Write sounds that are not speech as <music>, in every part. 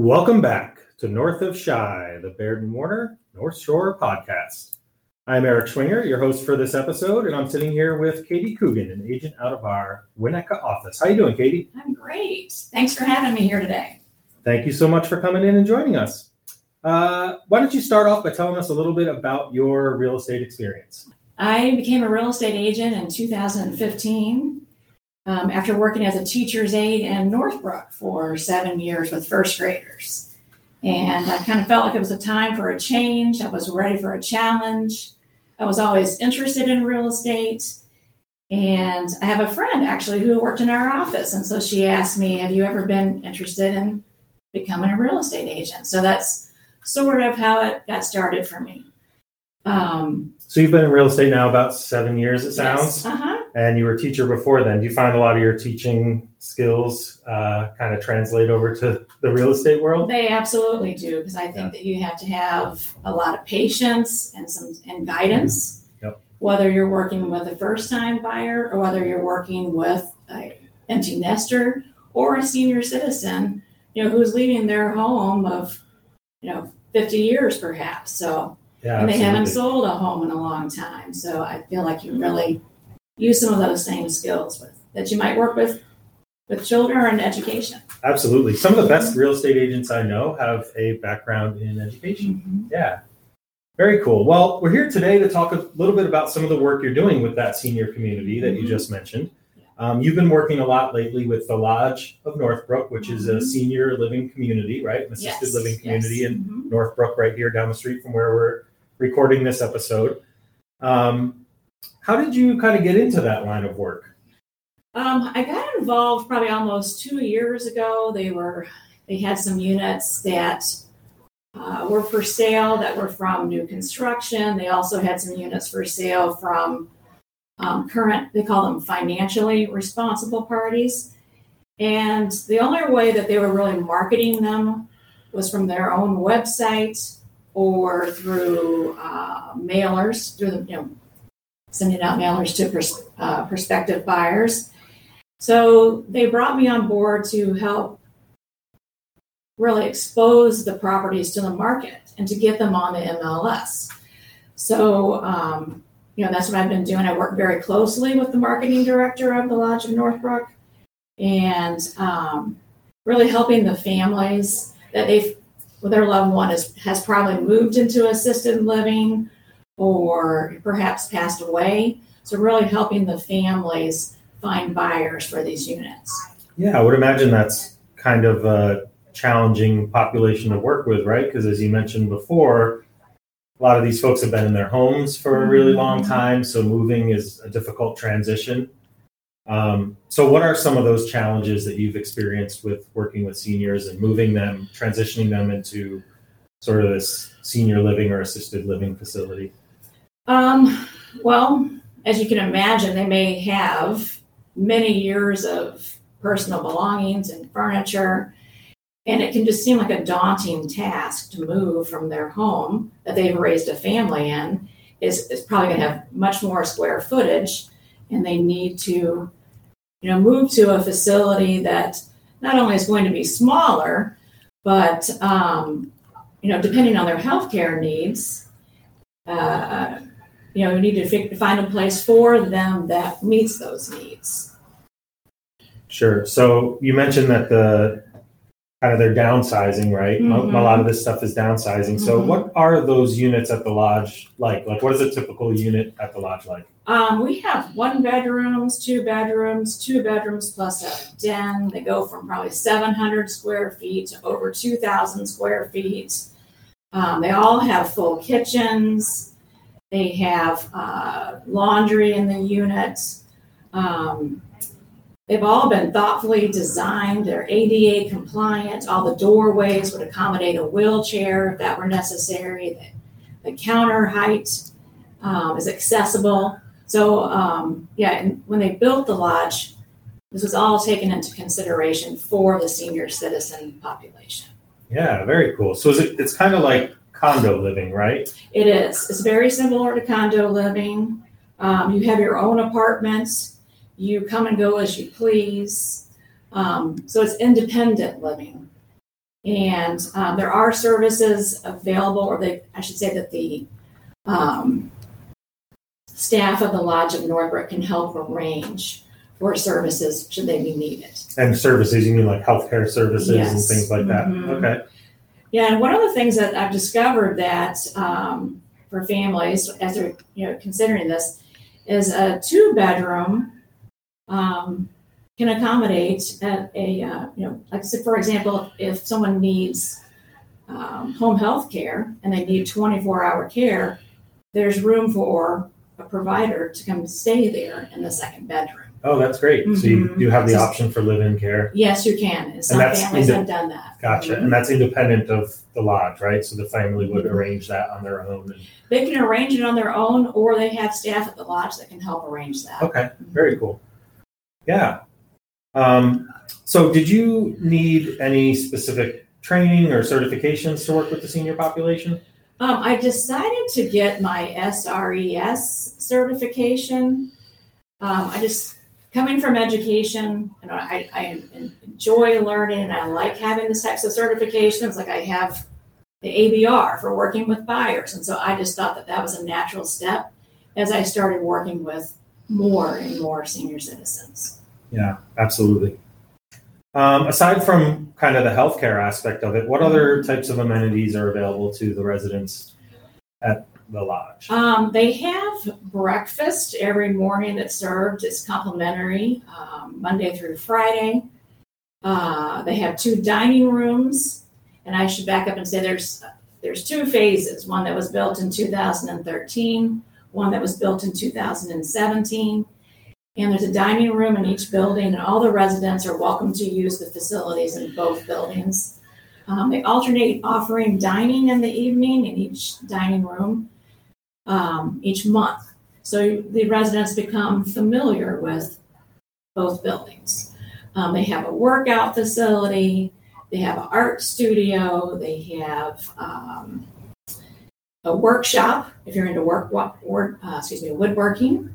Welcome back to North of Shy, the Baird and Warner North Shore podcast. I'm Eric Schwinger, your host for this episode, and I'm sitting here with Katie Coogan, an agent out of our Winnetka office. How are you doing, Katie? I'm great. Thanks for having me here today. Thank you so much for coming in and joining us. Uh, why don't you start off by telling us a little bit about your real estate experience? I became a real estate agent in 2015 um, after working as a teacher's aide in Northbrook for seven years with first graders. And I kind of felt like it was a time for a change. I was ready for a challenge. I was always interested in real estate. And I have a friend actually who worked in our office. And so she asked me, Have you ever been interested in becoming a real estate agent? So that's sort of how it got started for me. Um, so you've been in real estate now about seven years, it sounds. Yes. Uh-huh and you were a teacher before then. Do you find a lot of your teaching skills uh, kind of translate over to the real estate world? They absolutely do, because I think yeah. that you have to have a lot of patience and some and guidance. Yep. Whether you're working with a first-time buyer or whether you're working with a empty nester or a senior citizen, you know, who's leaving their home of, you know, 50 years perhaps. So yeah, and they haven't sold a home in a long time. So I feel like you really use some of those same skills with that you might work with with children or in education. Absolutely. Some of the best real estate agents I know have a background in education. Mm-hmm. Yeah. Very cool. Well, we're here today to talk a little bit about some of the work you're doing with that senior community that mm-hmm. you just mentioned. Um, you've been working a lot lately with the Lodge of Northbrook, which is a mm-hmm. senior living community, right? An assisted yes. living community yes. in mm-hmm. Northbrook, right here down the street from where we're recording this episode. Um, how did you kind of get into that line of work? Um, I got involved probably almost two years ago. They were they had some units that uh, were for sale that were from new construction. They also had some units for sale from um, current. They call them financially responsible parties. And the only way that they were really marketing them was from their own website or through uh, mailers, through the you know sending out mailers to pers- uh, prospective buyers. So they brought me on board to help really expose the properties to the market and to get them on the MLS. So, um, you know, that's what I've been doing. I work very closely with the marketing director of the Lodge of Northbrook and um, really helping the families that they've, well, their loved one is, has probably moved into assisted living or perhaps passed away. So, really helping the families find buyers for these units. Yeah, I would imagine that's kind of a challenging population to work with, right? Because as you mentioned before, a lot of these folks have been in their homes for a really long mm-hmm. time, so moving is a difficult transition. Um, so, what are some of those challenges that you've experienced with working with seniors and moving them, transitioning them into sort of this senior living or assisted living facility? Um, well, as you can imagine, they may have many years of personal belongings and furniture, and it can just seem like a daunting task to move from their home that they've raised a family in. Is, is probably going to have much more square footage, and they need to, you know, move to a facility that not only is going to be smaller, but um, you know, depending on their healthcare needs, uh, you know, you need to find a place for them that meets those needs. Sure. So you mentioned that the kind of they're downsizing, right? Mm-hmm. A, lot of this stuff is downsizing. Mm-hmm. So what are those units at the lodge like? Like what is a typical unit at the lodge like? Um, we have one bedrooms, two bedrooms, two bedrooms plus a den. They go from probably 700 square feet to over 2,000 square feet. Um, they all have full kitchens. They have uh, laundry in the units. Um, they've all been thoughtfully designed. They're ADA compliant. All the doorways would accommodate a wheelchair if that were necessary. The, the counter height um, is accessible. So, um, yeah, when they built the lodge, this was all taken into consideration for the senior citizen population. Yeah, very cool. So it, it's kind of like condo living, right? It is. It's very similar to condo living. Um, you have your own apartments. You come and go as you please. Um, so it's independent living. And um, there are services available, or they, I should say that the um, staff of the Lodge of Northbrook can help arrange for services should they be needed. And services, you mean like healthcare services and things like that? Mhm. Okay. Yeah, and one of the things that I've discovered that um, for families as they're you know considering this is a two bedroom um, can accommodate at a uh, you know like say for example if someone needs um, home health care and they need 24 hour care there's room for a provider to come stay there in the second bedroom Oh, that's great. So you Mhm. do have the Just- option for live-in care. yes you can and some that's families have done that Gotcha. Mhm. And that's independent of the lodge, right? So the family would Mhm. arrange that on their own. And, They can arrange it on their own, or they have staff at the lodge that can help arrange that. okay. Very cool. Yeah. Um, so did you need any specific training or certifications to work with the senior population? Um, I decided to get my SRES certification. Um, I just coming from education, you know, I, I enjoy learning and I like having these types of certifications. Like I have the ABR for working with buyers, and so I just thought that that was a natural step as I started working with more and more senior citizens. Yeah, absolutely. Um, aside from kind of the healthcare aspect of it, what other types of amenities are available to the residents at the lodge? Um, they have breakfast every morning that's served. It's complimentary, um, Monday through Friday. Uh, they have two dining rooms, and I should back up and say there's there's two phases. One that was built in 2013, one that was built in 2017. And there's a dining room in each building, and all the residents are welcome to use the facilities in both buildings. Um, they alternate offering dining in the evening in each dining room um, each month. So the residents become familiar with both buildings. Um, they have a workout facility, they have an art studio, they have um, a workshop if you're into work, work uh, excuse me, woodworking.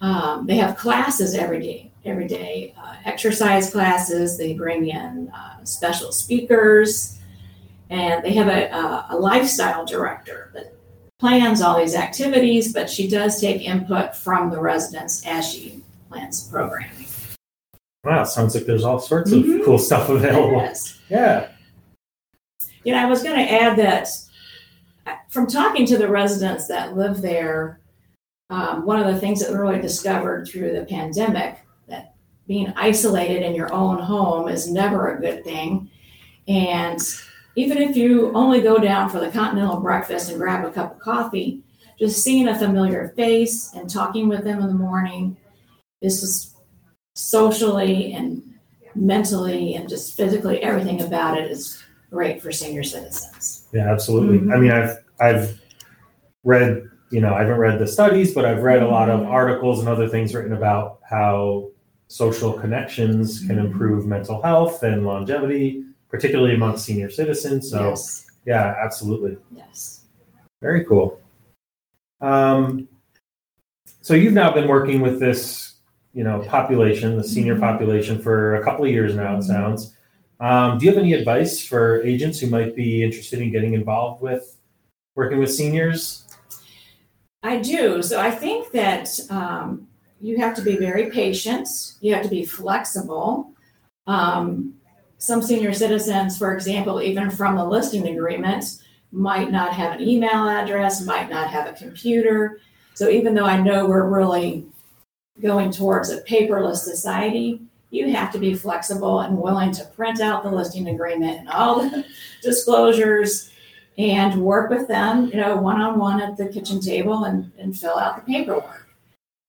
Um, they have classes every day, every day, uh, exercise classes. They bring in uh, special speakers, and they have a, a, a lifestyle director that plans all these activities, but she does take input from the residents as she plans programming. Wow, sounds like there's all sorts of Mhm. cool stuff available. Yeah. You know, I was going to add that uh, from talking to the residents that live there, um, one of the things that we really discovered through the pandemic that being isolated in your own home is never a good thing. And even if you only go down for the continental breakfast and grab a cup of coffee, just seeing a familiar face and talking with them in the morning this is just socially and mentally and just physically everything about it is great for senior citizens. Yeah, absolutely. Mhm. I mean, I've I've read, you know, I haven't read the studies, but I've read a lot of Mhm. articles and other things written about how social connections can Mhm. improve mental health and longevity, particularly among senior citizens. So, yes, yeah, absolutely. yes. Very cool. Um, so you've now been working with this, you know, population, the senior Mhm. population, for a couple of years now. It Mhm. sounds. Um, do you have any advice for agents who might be interested in getting involved with working with seniors? I do. So I think that um, you have to be very patient. You have to be flexible. Um, some senior citizens, for example, even from the listing agreement, might not have an email address, might not have a computer. So even though I know we're really going towards a paperless society, you have to be flexible and willing to print out the listing agreement and all the <laughs> disclosures and work with them, you know, one on one at the kitchen table and, and fill out the paperwork.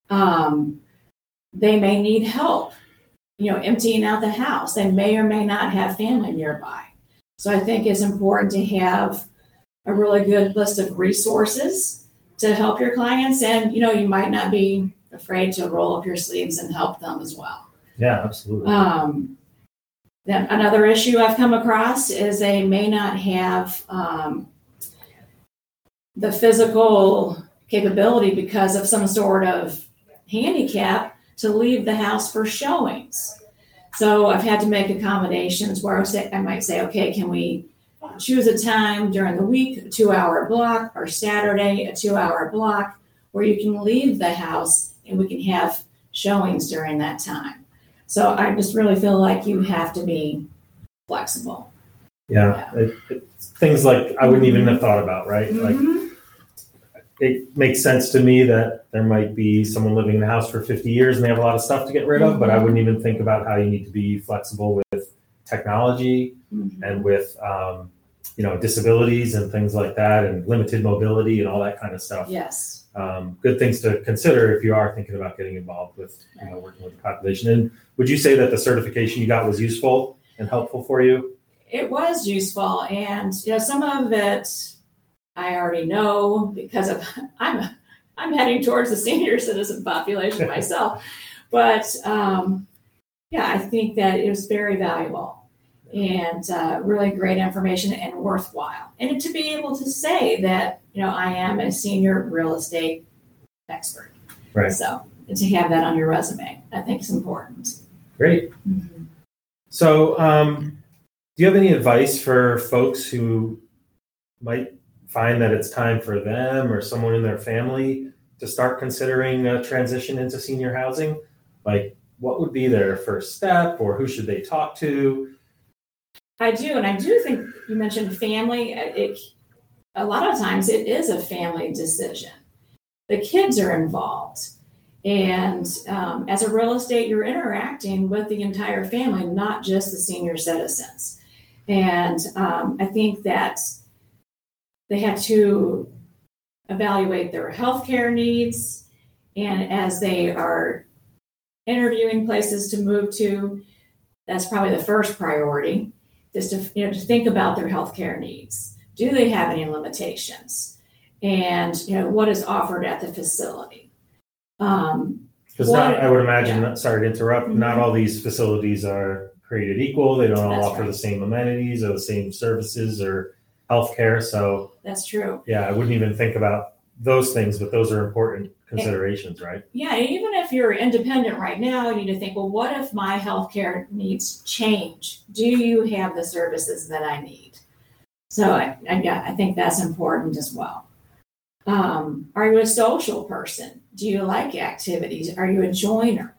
Um, they may need help, you know, emptying out the house. They may or may not have family nearby. So I think it's important to have a really good list of resources to help your clients. And, you know, you might not be afraid to roll up your sleeves and help them as well. Yeah, absolutely. Um, then another issue I've come across is they may not have um, the physical capability because of some sort of handicap to leave the house for showings. So I've had to make accommodations where I say, I might say, okay, can we choose a time during the week, a two hour block, or Saturday, a two hour block, where you can leave the house and we can have showings during that time. So I just really feel like you have to be flexible. Yeah, It, it, things like I wouldn't even have thought about, right? Like Mhm. It makes sense to me that there might be someone living in the house for 50 years and they have a lot of stuff to get rid of, but I wouldn't even think about how you need to be flexible with technology Mhm. and with um, you know disabilities and things like that and limited mobility and all that kind of stuff. Yes. Um, good things to consider if you are thinking about getting involved with you know working with the population. And would you say that the certification you got was useful and helpful for you? It was useful, and you know some of it I already know because of <laughs> I'm I'm heading towards the senior citizen population <laughs> myself, but um, yeah, I think that it was very valuable and uh, really great information and worthwhile, and to be able to say that you know I am a senior real estate expert, Right. So and to have that on your resume, I think is important. Great. So, um, do you have any advice for folks who might find that it's time for them or someone in their family to start considering a transition into senior housing? Like, what would be their first step, or who should they talk to? I do, and I do think you mentioned family. uh, It, a lot of times it is a family decision. The kids are involved, and um, as a real estate, you're interacting with the entire family, not just the senior citizens. And um, I think that they have to evaluate their healthcare needs, and as they are interviewing places to move to, that's probably the first priority is to you know to think about their healthcare needs. Do they have any limitations? And you know what is offered at the facility. Um, Because I would imagine. Not, sorry to interrupt. Not Mhm. all these facilities are created equal. They don't all That's offer right. the same amenities or the same services or healthcare. So, that's true. yeah, I wouldn't even think about those things, but those are important considerations, right? Yeah, even if you're independent right now, you need to think, well, what if my healthcare needs change? Do you have the services that I need? So I, I, yeah, I think that's important as well. Um, are you a social person? Do you like activities? Are you a joiner?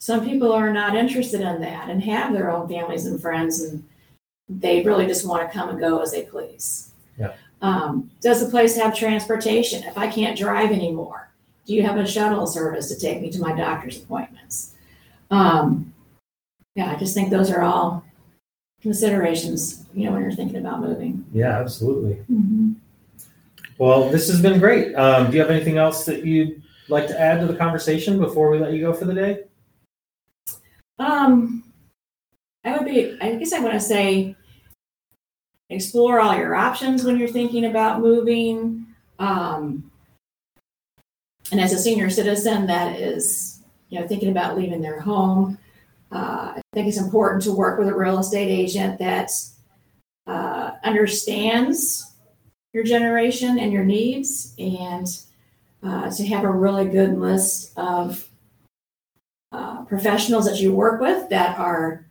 Some people are not interested in that and have their own families and friends, and they really just want to come and go as they please. Yeah. Um, does the place have transportation? If I can't drive anymore, do you have a shuttle service to take me to my doctor's appointments? Um, yeah, I just think those are all considerations, you know, when you're thinking about moving. Yeah, absolutely. Well, this has been great. Um, do you have anything else that you'd like to add to the conversation before we let you go for the day? Um, I would be, I guess I want to say, explore all your options when you're thinking about moving. Um, and as a senior citizen that is, you know, thinking about leaving their home, uh, I think it's important to work with a real estate agent that uh, understands your generation and your needs, and uh, to have a really good list of uh, professionals that you work with that are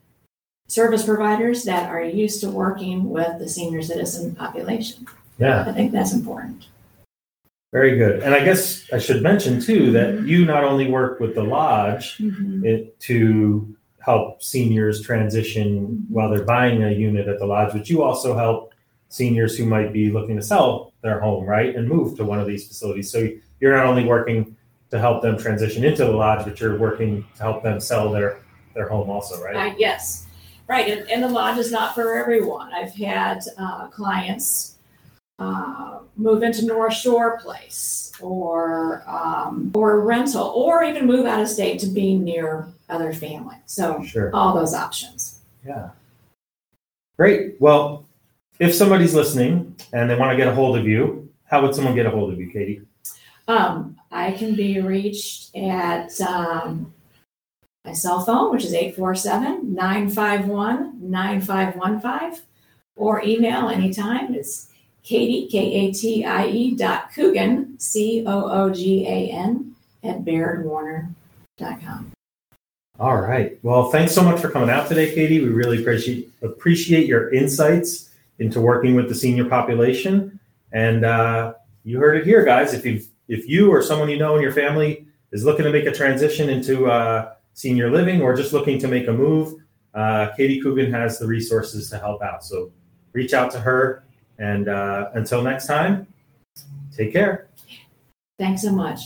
service providers that are used to working with the senior citizen population. Yeah, I think that's important. very good. And I guess I should mention too that you not only work with the lodge it, to help seniors transition while they're buying a unit at the lodge, but you also help seniors who might be looking to sell their home, right, and move to one of these facilities. So you're not only working to help them transition into the lodge, but you're working to help them sell their their home also, right? Uh, yes, right. And, and the lodge is not for everyone. I've had uh, clients uh, move into North Shore Place or um, or rental, or even move out of state to be near other family. So Sure. all those options. Yeah. Great. Well, if somebody's listening and they want to get a hold of you, how would someone get a hold of you, Katie? Um, I can be reached at um, my cell phone, which is 847 951 9515, or email anytime. It's Katie, K A T I E dot Coogan, C O O G A N, at bairdwarner.com. All right. Well, thanks so much for coming out today, Katie. We really appreciate appreciate your insights into working with the senior population. And uh, you heard it here, guys. If you if you or someone you know in your family is looking to make a transition into uh, senior living or just looking to make a move, uh, Katie Coogan has the resources to help out. So reach out to her. And uh, until next time, take care. Thanks so much.